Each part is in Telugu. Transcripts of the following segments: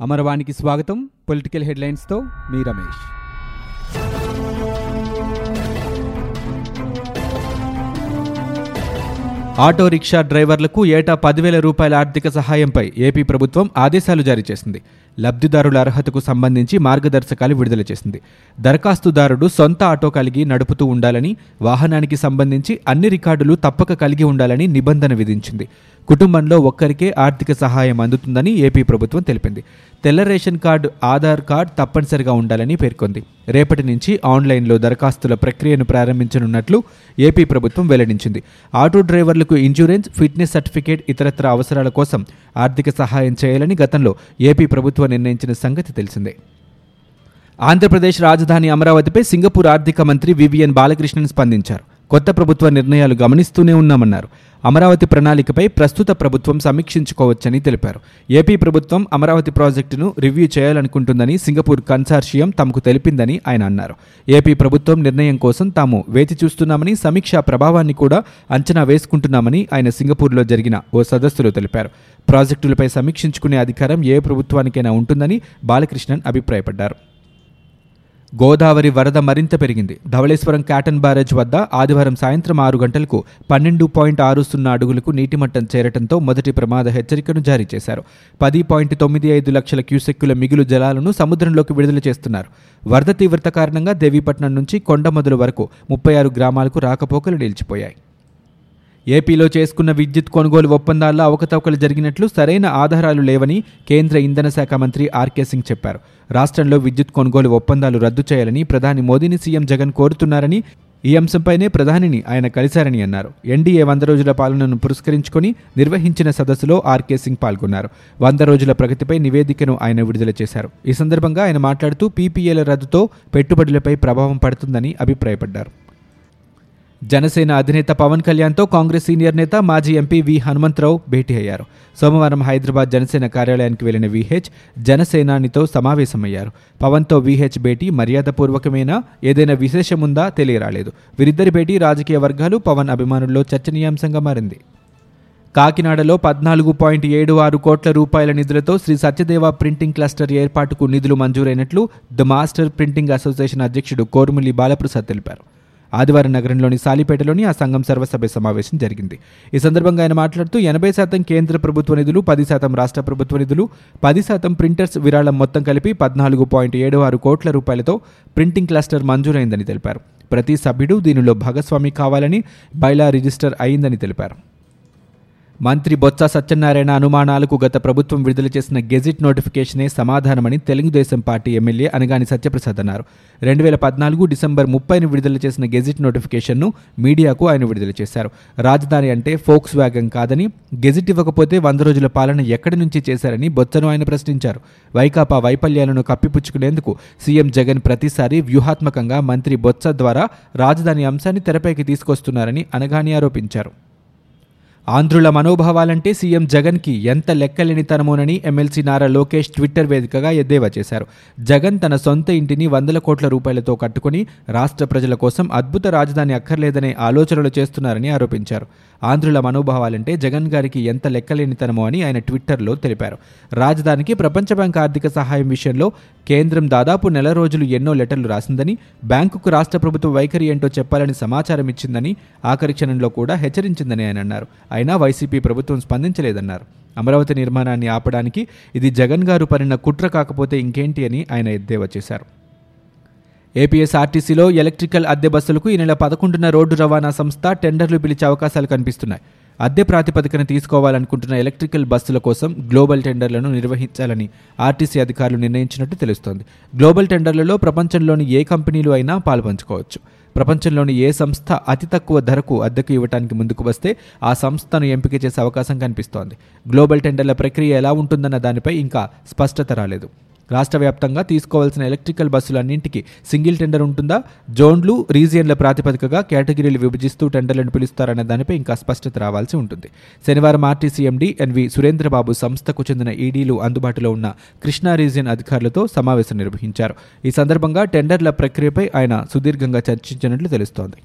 అమరవాణికి స్వాగతం. పొలిటికల్ హెడ్లైన్స్తో మీ రమేష్. ఆటో రిక్షా డ్రైవర్లకు ఏటా పదివేల రూపాయల ఆర్థిక సహాయంపై ఏపీ ప్రభుత్వం ఆదేశాలు జారీ చేసింది. లబ్ధిదారుల అర్హతకు సంబంధించి మార్గదర్శకాలు విడుదల చేసింది. దరఖాస్తుదారుడు సొంత ఆటో కలిగి నడుపుతూ ఉండాలని వాహనానికి సంబంధించి అన్ని రికార్డులు తప్పక కలిగి ఉండాలని నిబంధన విధించింది. కుటుంబంలో ఒక్కరికే ఆర్థిక సహాయం అందుతుందని ఏపీ ప్రభుత్వం తెలిపింది. తెల్ల రేషన్ కార్డు ఆధార్ కార్డ్ తప్పనిసరిగా ఉండాలని పేర్కొంది. రేపటి నుంచి ఆన్లైన్లో దరఖాస్తుల ప్రక్రియను ప్రారంభించనున్నట్లు ఏపీ ప్రభుత్వం వెల్లడించింది. ఆటో డ్రైవర్లకు ఇన్సూరెన్స్ ఫిట్నెస్ సర్టిఫికేట్ ఇతరత్ర అవసరాల కోసం ఆర్థిక సహాయం చేయాలని గతంలో ఏపీ ప్రభుత్వం నిర్ణయించిన సంగతి తెలిసిందే. ఆంధ్రప్రదేశ్ రాజధాని అమరావతిపై సింగపూర్ ఆర్థిక మంత్రి వివిఎన్ బాలకృష్ణన్ స్పందించారు. కొత్త ప్రభుత్వ నిర్ణయాలు గమనిస్తూనే ఉన్నామన్నారు. అమరావతి ప్రణాళికపై ప్రస్తుత ప్రభుత్వం సమీక్షించుకోవచ్చని తెలిపారు. ఏపీ ప్రభుత్వం అమరావతి ప్రాజెక్టును రివ్యూ చేయాలనుకుంటుందని సింగపూర్ కన్సార్షియం తమకు తెలిపిందని ఆయన అన్నారు. ఏపీ ప్రభుత్వం నిర్ణయం కోసం తాము వేచి చూస్తున్నామని సమీక్షా ప్రభావాన్ని కూడా అంచనా వేసుకుంటున్నామని ఆయన సింగపూర్లో జరిగిన ఓ సదస్సులో తెలిపారు. ప్రాజెక్టులపై సమీక్షించుకునే అధికారం ఏ ప్రభుత్వానికైనా ఉంటుందని బాలకృష్ణన్ అభిప్రాయపడ్డారు. గోదావరి వరద మరింత పెరిగింది. ధవళేశ్వరం క్యాటన్ బ్యారేజ్ వద్ద ఆదివారం సాయంత్రం ఆరు గంటలకు పన్నెండు పాయింట్ ఆరు సున్నా అడుగులకు నీటిమట్టం చేరటంతో మొదటి ప్రమాద హెచ్చరికను జారీ చేశారు. పది పాయింట్ తొమ్మిది ఐదు లక్షల క్యూసెక్కుల మిగులు జలాలను సముద్రంలోకి విడుదల చేస్తున్నారు. వరద తీవ్రత కారణంగా దేవీపట్నం నుంచి కొండమొదలు వరకు ముప్పై ఆరు గ్రామాలకు రాకపోకలు నిలిచిపోయాయి. ఏపీలో చేసుకున్న విద్యుత్ కొనుగోలు ఒప్పందాల్లో అవకతవకలు జరిగినట్లు సరైన ఆధారాలు లేవని కేంద్ర ఇంధన శాఖ మంత్రి ఆర్కే సింగ్ చెప్పారు. రాష్ట్రంలో విద్యుత్ కొనుగోలు ఒప్పందాలు రద్దు చేయాలని ప్రధాని మోదీని సీఎం జగన్ కోరుతున్నారని ఈ అంశంపైనే ప్రధానిని ఆయన కలిశారని అన్నారు. ఎన్డీఏ వంద రోజుల పాలనను పురస్కరించుకొని నిర్వహించిన సదస్సులో ఆర్కే సింగ్ పాల్గొన్నారు. వంద రోజుల ప్రగతిపై నివేదికను ఆయన విడుదల చేశారు. ఈ సందర్భంగా ఆయన మాట్లాడుతూ పీపీఏల రద్దుతో పెట్టుబడులపై ప్రభావం పడుతుందని అభిప్రాయపడ్డారు. జనసేన అధినేత పవన్ కళ్యాణ్తో కాంగ్రెస్ సీనియర్ నేత మాజీ ఎంపీ వి హనుమంతరావు భేటీ అయ్యారు. సోమవారం హైదరాబాద్ జనసేన కార్యాలయానికి వెళ్ళిన విహెచ్ జనసేనానితో సమావేశమయ్యారు. పవన్తో విహెచ్ భేటీ మర్యాదపూర్వకమేనా? ఏదైనా విశేషముందా? తెలియరాలేదు. వీరిద్దరి భేటీ రాజకీయ వర్గాలు పవన్ అభిమానుల్లో చర్చనీయాంశంగా మారింది. కాకినాడలో పద్నాలుగు పాయింట్ ఏడు ఆరు కోట్ల రూపాయల నిధులతో శ్రీ సత్యదేవ ప్రింటింగ్ క్లస్టర్ ఏర్పాటుకు నిధులు మంజూరైనట్లు ద మాస్టర్ ప్రింటింగ్ అసోసియేషన్ అధ్యక్షుడు కోరుమిల్లి బాలప్రసాద్ తెలిపారు. ఆదివారం నగరంలోని సాలిపేటలోని ఆ సంఘం సర్వసభ్య సమావేశం జరిగింది. ఈ సందర్భంగా ఆయన మాట్లాడుతూ ఎనభై శాతం కేంద్ర ప్రభుత్వ నిధులు పది శాతం రాష్ట్ర ప్రభుత్వ నిధులు పది శాతం ప్రింటర్స్ విరాళం మొత్తం కలిపి పద్నాలుగు పాయింట్ ఏడు ఆరు కోట్ల రూపాయలతో ప్రింటింగ్ క్లస్టర్ మంజూరైందని తెలిపారు. ప్రతి సభ్యుడు దీనిలో భాగస్వామి కావాలని బైలా రిజిస్టర్ అయిందని తెలిపారు. మంత్రి బొత్స సత్యనారాయణ అనుమానాలకు గత ప్రభుత్వం విడుదల చేసిన గెజిట్ నోటిఫికేషనే సమాధానమని తెలుగుదేశం పార్టీ ఎమ్మెల్యే అనగాని సత్యప్రసాద్ అన్నారు. రెండు వేల పద్నాలుగు డిసెంబర్ ముప్పైని విడుదల చేసిన గెజిట్ నోటిఫికేషన్ను మీడియాకు ఆయన విడుదల చేశారు. రాజధాని అంటే ఫోక్స్ వ్యాగన్ కాదని గెజిట్ ఇవ్వకపోతే వంద రోజుల పాలన ఎక్కడి నుంచి చేశారని బొత్సను ఆయన ప్రశ్నించారు. వైకాపా వైఫల్యాలను కప్పిపుచ్చుకునేందుకు సీఎం జగన్ ప్రతిసారి వ్యూహాత్మకంగా మంత్రి బొత్స ద్వారా రాజధాని అంశాన్ని తెరపైకి తీసుకొస్తున్నారని అనగాని ఆరోపించారు. ఆంధ్రుల మనోభావాలంటే సీఎం జగన్కి ఎంత లెక్కలేనితనమోనని ఎమ్మెల్సీ నారా లోకేష్ ట్విట్టర్ వేదికగా ఎద్దేవా చేశారు. జగన్ తన సొంత ఇంటిని వందల కోట్ల రూపాయలతో కట్టుకుని రాష్ట్ర ప్రజల కోసం అద్భుత రాజధాని అక్కర్లేదనే ఆలోచనలు చేస్తున్నారని ఆరోపించారు. ఆంధ్రుల మనోభావాలంటే జగన్ గారికి ఎంత లెక్కలేనితనమో అని ఆయన ట్విట్టర్లో తెలిపారు. రాజధానికి ప్రపంచ బ్యాంక్ ఆర్థిక సహాయం విషయంలో కేంద్రం దాదాపు నెల రోజులు ఎన్నో లెటర్లు రాసిందని బ్యాంకుకు రాష్ట్ర ప్రభుత్వ వైఖరి ఏంటో చెప్పాలని సమాచారం ఇచ్చిందని ఆఖరి క్షణంలో కూడా హెచ్చరించిందని ఆయన అన్నారు. అయినా వైసీపీ ప్రభుత్వం స్పందించలేదన్నారు. అమరావతి నిర్మాణాన్ని ఆపడానికి ఇది జగన్ గారు పరిన కుట్ర కాకపోతే ఇంకేంటి అని ఆయన ఎద్దేవా చేశారు. ఏపీఎస్ఆర్టీసీలో ఎలక్ట్రికల్ అద్దె బస్సులకు ఈ నెల పదకొండున రోడ్డు రవాణా సంస్థ టెండర్లు పిలిచే అవకాశాలు కనిపిస్తున్నాయి. అద్దె ప్రాతిపదికన తీసుకోవాలనుకుంటున్న ఎలక్ట్రికల్ బస్సుల కోసం గ్లోబల్ టెండర్లను నిర్వహించాలని ఆర్టీసీ అధికారులు నిర్ణయించినట్టు తెలుస్తోంది. గ్లోబల్ టెండర్లలో ప్రపంచంలోని ఏ కంపెనీలు అయినా పాల్పంచుకోవచ్చు. ప్రపంచంలోని ఏ సంస్థ అతి తక్కువ ధరకు అద్దెకు ఇవ్వడానికి ముందుకు వస్తే ఆ సంస్థను ఎంపిక చేసే అవకాశం కనిపిస్తోంది. గ్లోబల్ టెండర్ల ప్రక్రియ ఎలా ఉంటుందన్న దానిపై ఇంకా స్పష్టత రాలేదు. రాష్ట్ర వ్యాప్తంగా తీసుకోవాల్సిన ఎలక్ట్రికల్ బస్సులన్నింటికి సింగిల్ టెండర్ ఉంటుందా? జోన్లు రీజియన్ల ప్రాతిపదికగా కేటగిరీలు విభజిస్తూ టెండర్లను పిలుస్తారనే దానిపై ఇంకా స్పష్టత రావాల్సి ఉంటుంది. శనివారం ఆర్టీసీ ఎండి ఎన్వి సురేంద్రబాబు సంస్థకు చెందిన ఈడీలు అందుబాటులో ఉన్న కృష్ణా రీజియన్ అధికారులతో సమావేశం నిర్వహించారు. ఈ సందర్భంగా టెండర్ల ప్రక్రియపై ఆయన సుదీర్ఘంగా చర్చించినట్లు తెలుస్తోంది.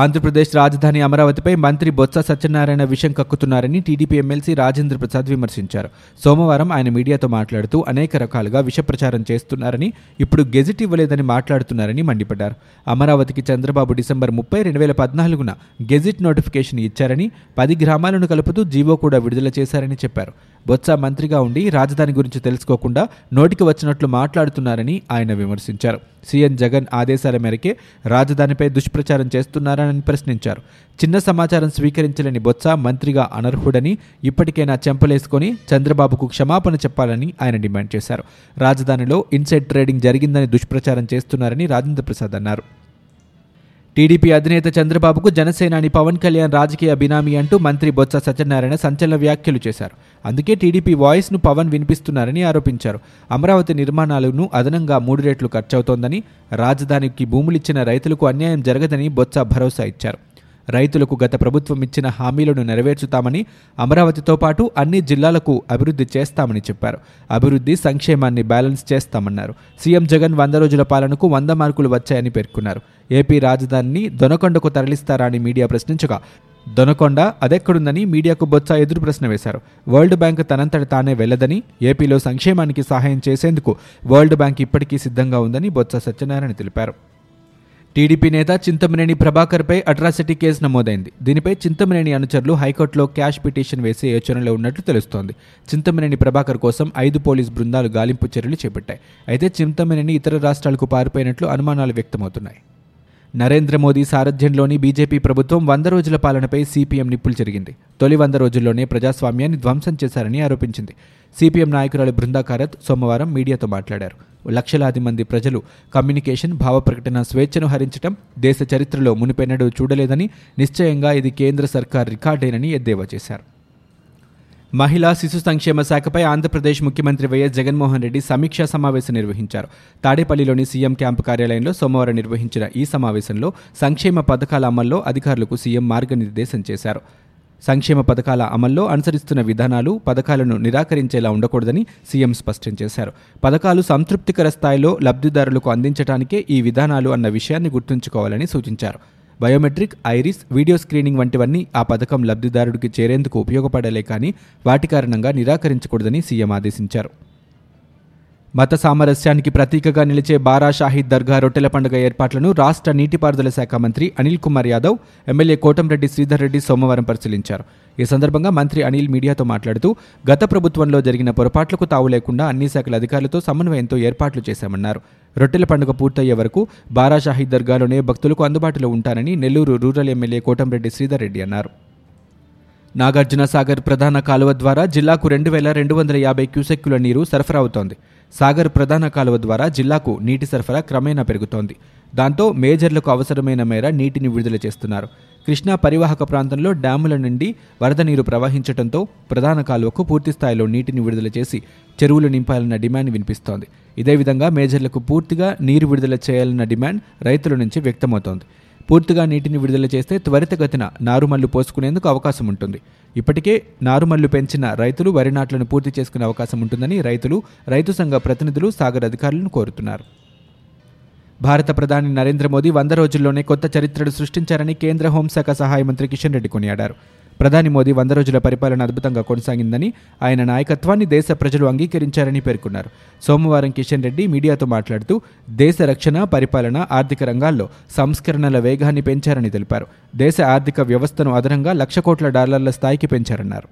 ఆంధ్రప్రదేశ్ రాజధాని అమరావతిపై మంత్రి బొత్స సత్యనారాయణ విషం కక్కుతున్నారని టీడీపీ ఎమ్మెల్సీ రాజేంద్ర ప్రసాద్ విమర్శించారు. సోమవారం ఆయన మీడియాతో మాట్లాడుతూ అనేక రకాలుగా విష ప్రచారం చేస్తున్నారని ఇప్పుడు గెజిట్ ఇవ్వలేదని మాట్లాడుతున్నారని మండిపడ్డారు. అమరావతికి చంద్రబాబు డిసెంబర్ ముప్పై రెండు వేల పద్నాలుగున గెజిట్ నోటిఫికేషన్ ఇచ్చారని పది గ్రామాలను కలుపుతూ జీవో కూడా విడుదల చేశారని చెప్పారు. బొత్స మంత్రిగా ఉండి రాజధాని గురించి తెలుసుకోకుండా నోటికి వచ్చినట్లు మాట్లాడుతున్నారని ఆయన విమర్శించారు. సీఎం జగన్ ఆదేశాల మేరకే రాజధానిపై దుష్ప్రచారం చేస్తున్నారని ప్రశ్నించారు. చిన్న సమాచారం స్వీకరించలేని బొత్స మంత్రిగా అనర్హుడని ఇప్పటికైనా చెంపలేసుకొని చంద్రబాబుకు క్షమాపణ చెప్పాలని ఆయన డిమాండ్ చేశారు. రాజధానిలో ఇన్సైడ్ ట్రేడింగ్ జరిగిందని దుష్ప్రచారం చేస్తున్నారని రాజేంద్ర ప్రసాద్ అన్నారు. టీడీపీ అధినేత చంద్రబాబుకు జనసేనాని పవన్ కళ్యాణ్ రాజకీయ బినామీ అంటూ మంత్రి బొత్స సత్యనారాయణ సంచలన వ్యాఖ్యలు చేశారు. అందుకే టీడీపీ వాయిస్ను పవన్ వినిపిస్తున్నారని ఆరోపించారు. అమరావతి నిర్మాణాలను అదనంగా మూడు రెట్లు ఖర్చవుతోందని రాజధానికి భూములిచ్చిన రైతులకు అన్యాయం జరగదని బొత్స భరోసా ఇచ్చారు. రైతులకు గత ప్రభుత్వం ఇచ్చిన హామీలను నెరవేర్చుతామని అమరావతితో పాటు అన్ని జిల్లాలకు అభివృద్ధి చేస్తామని చెప్పారు. అభివృద్ధి సంక్షేమాన్ని బ్యాలెన్స్ చేస్తామన్నారు. సీఎం జగన్ వంద రోజుల పాలనకు వంద మార్కులు వచ్చాయని పేర్కొన్నారు. ఏపీ రాజధానిని దొనకొండకు తరలిస్తారా అని మీడియా ప్రశ్నించగా దొనకొండ అదెక్కడుందని మీడియాకు బొత్స ఎదురు ప్రశ్న వేశారు. వరల్డ్ బ్యాంక్ తనంతట తానే వెళ్ళదని ఏపీలో సంక్షేమానికి సహాయం చేసేందుకు వరల్డ్ బ్యాంక్ ఇప్పటికీ సిద్ధంగా ఉందని బొత్స సత్యనారాయణ తెలిపారు. టీడీపీ నేత చింతమనేని ప్రభాకర్పై అట్రాసిటీ కేసు నమోదైంది. దీనిపై చింతమనేని అనుచరులు హైకోర్టులో క్యాష్ పిటిషన్ వేసే యోచనలో ఉన్నట్లు తెలుస్తోంది. చింతమనేని ప్రభాకర్ కోసం ఐదు పోలీస్ బృందాలు గాలింపు చర్యలు చేపట్టాయి. అయితే చింతమనేని ఇతర రాష్ట్రాలకు పారిపోయినట్లు అనుమానాలు వ్యక్తమవుతున్నాయి. నరేంద్ర మోదీ సారథ్యంలోని బీజేపీ ప్రభుత్వం వంద రోజుల పాలనపై సిపిఎం నిప్పులు జరిగింది. తొలి వంద రోజుల్లోనే ప్రజాస్వామ్యాన్ని ధ్వంసం చేశారని ఆరోపించింది. సిపిఎం నాయకురాలు బృందా కారత్ సోమవారం మీడియాతో మాట్లాడారు. లక్షలాది మంది ప్రజలు కమ్యూనికేషన్ భావ ప్రకటన స్వేచ్ఛను హరించడం దేశ చరిత్రలో మునిపెన్నడూ చూడలేదని నిశ్చయంగా ఇది కేంద్ర సర్కార్ రికార్డేనని ఎద్దేవా చేశారు. మహిళా శిశు సంక్షేమ శాఖపై ఆంధ్రప్రదేశ్ ముఖ్యమంత్రి వైఎస్ జగన్మోహన్ రెడ్డి సమీక్షా సమావేశం నిర్వహించారు. తాడేపల్లిలోని సీఎం క్యాంపు కార్యాలయంలో సోమవారం నిర్వహించిన ఈ సమావేశంలో సంక్షేమ పథకాల అమల్లో అధికారులకు సీఎం మార్గనిర్దేశం చేశారు. సంక్షేమ పథకాల అమల్లో అనుసరిస్తున్న విధానాలు పథకాలను నిరాకరించేలా ఉండకూడదని సీఎం స్పష్టం చేశారు. పథకాలు సంతృప్తికర స్థాయిలో లబ్ధిదారులకు అందించడానికే ఈ విధానాలు అన్న విషయాన్ని గుర్తుంచుకోవాలని సూచించారు. బయోమెట్రిక్ ఐరిస్ వీడియో స్క్రీనింగ్ వంటివన్నీ ఆ పథకం లబ్ధిదారుడికి చేరేందుకు ఉపయోగపడలే కానీ వాటి కారణంగా నిరాకరించకూడదని సీఎం ఆదేశించారు. మత సామరస్యానికి ప్రతీకగా నిలిచే బారా షాహీద్ దర్గా రొట్టెల పండుగ ఏర్పాట్లను రాష్ట్ర నీటిపారుదల శాఖ మంత్రి అనిల్ కుమార్ యాదవ్ ఎమ్మెల్యే కోటంరెడ్డి శ్రీధర్ రెడ్డి సోమవారం పరిశీలించారు. ఈ సందర్భంగా మంత్రి అనిల్ మీడియాతో మాట్లాడుతూ గత ప్రభుత్వంలో జరిగిన పొరపాట్లకు తావు లేకుండా అన్ని శాఖల అధికారులతో సమన్వయంతో ఏర్పాట్లు చేశామన్నారు. రొట్టెల పండుగ పూర్తయ్యే వరకు బారా షాహీద్ దర్గాలోనే భక్తులకు అందుబాటులో ఉంటానని నెల్లూరు రూరల్ ఎమ్మెల్యే కోటంరెడ్డి శ్రీధర్ రెడ్డి అన్నారు. నాగార్జున సాగర్ ప్రధాన కాలువ ద్వారా జిల్లాకు రెండు వేల రెండు వందల యాభై క్యూసెక్కుల నీరు సరఫరా అవుతోంది. సాగర్ ప్రధాన కాలువ ద్వారా జిల్లాకు నీటి సరఫరా క్రమేణా పెరుగుతోంది. దాంతో మేజర్లకు అవసరమైన మేర నీటిని విడుదల చేస్తున్నారు. కృష్ణా పరివాహక ప్రాంతంలో డ్యాముల నుండి వరద నీరు ప్రవహించడంతో ప్రధాన కాలువకు పూర్తిస్థాయిలో నీటిని విడుదల చేసి చెరువులు నింపాలన్న డిమాండ్ వినిపిస్తోంది. ఇదే విధంగా మేజర్లకు పూర్తిగా నీరు విడుదల చేయాలన్న డిమాండ్ రైతుల నుంచి వ్యక్తమవుతోంది. పూర్తిగా నీటిని విడుదల చేస్తే త్వరితగతిన నారుమల్లు పోసుకునేందుకు అవకాశం ఉంటుంది. ఇప్పటికే నారుమల్లు పెంచిన రైతులు వరి నాట్లను పూర్తి చేసుకునే అవకాశం ఉంటుందని రైతులు రైతు సంఘ ప్రతినిధులు సాగర్ అధికారులను కోరుతున్నారు. భారత ప్రధాని నరేంద్ర మోదీ వంద రోజుల్లోనే కొత్త చరిత్రను సృష్టించారని కేంద్ర హోంశాఖ సహాయ మంత్రి కిషన్ రెడ్డి కొనియాడారు. ప్రధాని మోదీ వంద రోజుల పరిపాలన అద్భుతంగా కొనసాగిందని ఆయన నాయకత్వాన్ని దేశ ప్రజలు అంగీకరించారని పేర్కొన్నారు. సోమవారం కిషన్ రెడ్డి మీడియాతో మాట్లాడుతూ దేశ రక్షణ పరిపాలన ఆర్థిక రంగాల్లో సంస్కరణల వేగాన్ని పెంచారని తెలిపారు. దేశ ఆర్థిక వ్యవస్థను అదనంగా లక్ష కోట్ల డాలర్ల స్థాయికి పెంచారన్నారు.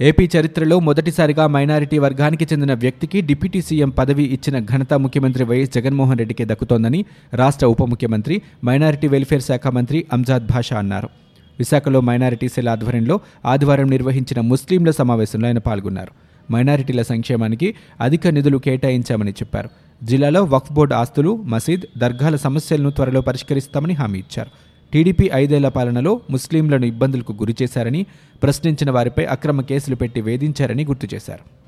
ఏపీ చరిత్రలో మొదటిసారిగా మైనారిటీ వర్గానికి చెందిన వ్యక్తికి డిప్యూటీ సీఎం పదవి ఇచ్చిన ఘనత ముఖ్యమంత్రి వైఎస్ జగన్మోహన్ రెడ్డికే దక్కుతోందని రాష్ట్ర ఉప ముఖ్యమంత్రి మైనారిటీ వెల్ఫేర్ శాఖ మంత్రి అంజాద్ భాషా అన్నారు. విశాఖలో మైనారిటీ సెల్ ఆధ్వర్యంలో ఆదివారం నిర్వహించిన ముస్లింల సమావేశంలో ఆయన పాల్గొన్నారు. మైనారిటీల సంక్షేమానికి అధిక నిధులు కేటాయించామని చెప్పారు. జిల్లాలో వక్ఫ్ బోర్డు ఆస్తులు మసీద్ దర్గాల సమస్యలను త్వరలో పరిష్కరిస్తామని హామీ ఇచ్చారు. టీడీపీ ఐదేళ్ళ పాలనలో ముస్లింలను ఇబ్బందులకు గురిచేశారని ప్రశ్నించిన వారిపై అక్రమ కేసులు పెట్టి వేధించారని గుర్తు చేశారు.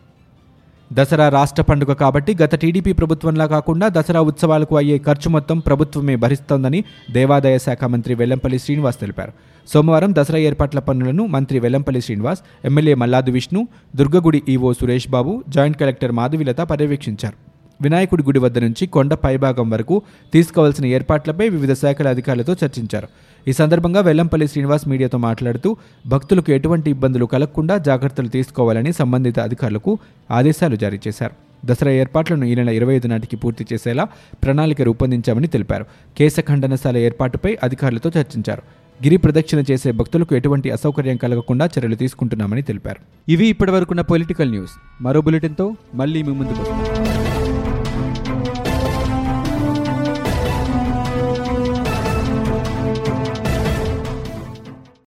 దసరా రాష్ట్ర పండుగ కాబట్టి గత టీడీపీ ప్రభుత్వంలా కాకుండా దసరా ఉత్సవాలకు అయ్యే ఖర్చు మొత్తం ప్రభుత్వమే భరిస్తోందని దేవాదాయ శాఖ మంత్రి వెల్లంపల్లి శ్రీనివాస్ తెలిపారు. సోమవారం దసరా ఏర్పాట్ల పనులను మంత్రి Vellampalli Srinivas MLA Malladi Vishnu దుర్గగుడి EO Suresh Babu joint collector Madhavilatha పర్యవేక్షించారు. వినాయకుడి గుడి వద్ద నుంచి కొండ పైభాగం వరకు తీసుకోవాల్సిన ఏర్పాట్లపై వివిధ శాఖల అధికారులతో చర్చించారు. ఈ సందర్భంగా వెల్లంపల్లి శ్రీనివాస్ మీడియాతో మాట్లాడుతూ భక్తులకు ఎటువంటి ఇబ్బందులు కలగకుండా జాగ్రత్తలు తీసుకోవాలని సంబంధిత అధికారులకు ఆదేశాలు జారీ చేశారు. దసరా ఏర్పాట్లను ఈ నెల ఇరవై ఐదు నాటికి పూర్తి చేసేలా ప్రణాళిక రూపొందించామని తెలిపారు. కేశ ఖండనశాల ఏర్పాటుపై అధికారులతో చర్చించారు. గిరి ప్రదక్షిణ చేసే భక్తులకు ఎటువంటి అసౌకర్యం కలగకుండా చర్యలు తీసుకుంటున్నామని తెలిపారు. ఇవి ఇప్పటివరకున్న పొలిటికల్ న్యూస్. మరో బులెటిన్తో మళ్ళీ మీ ముందుకు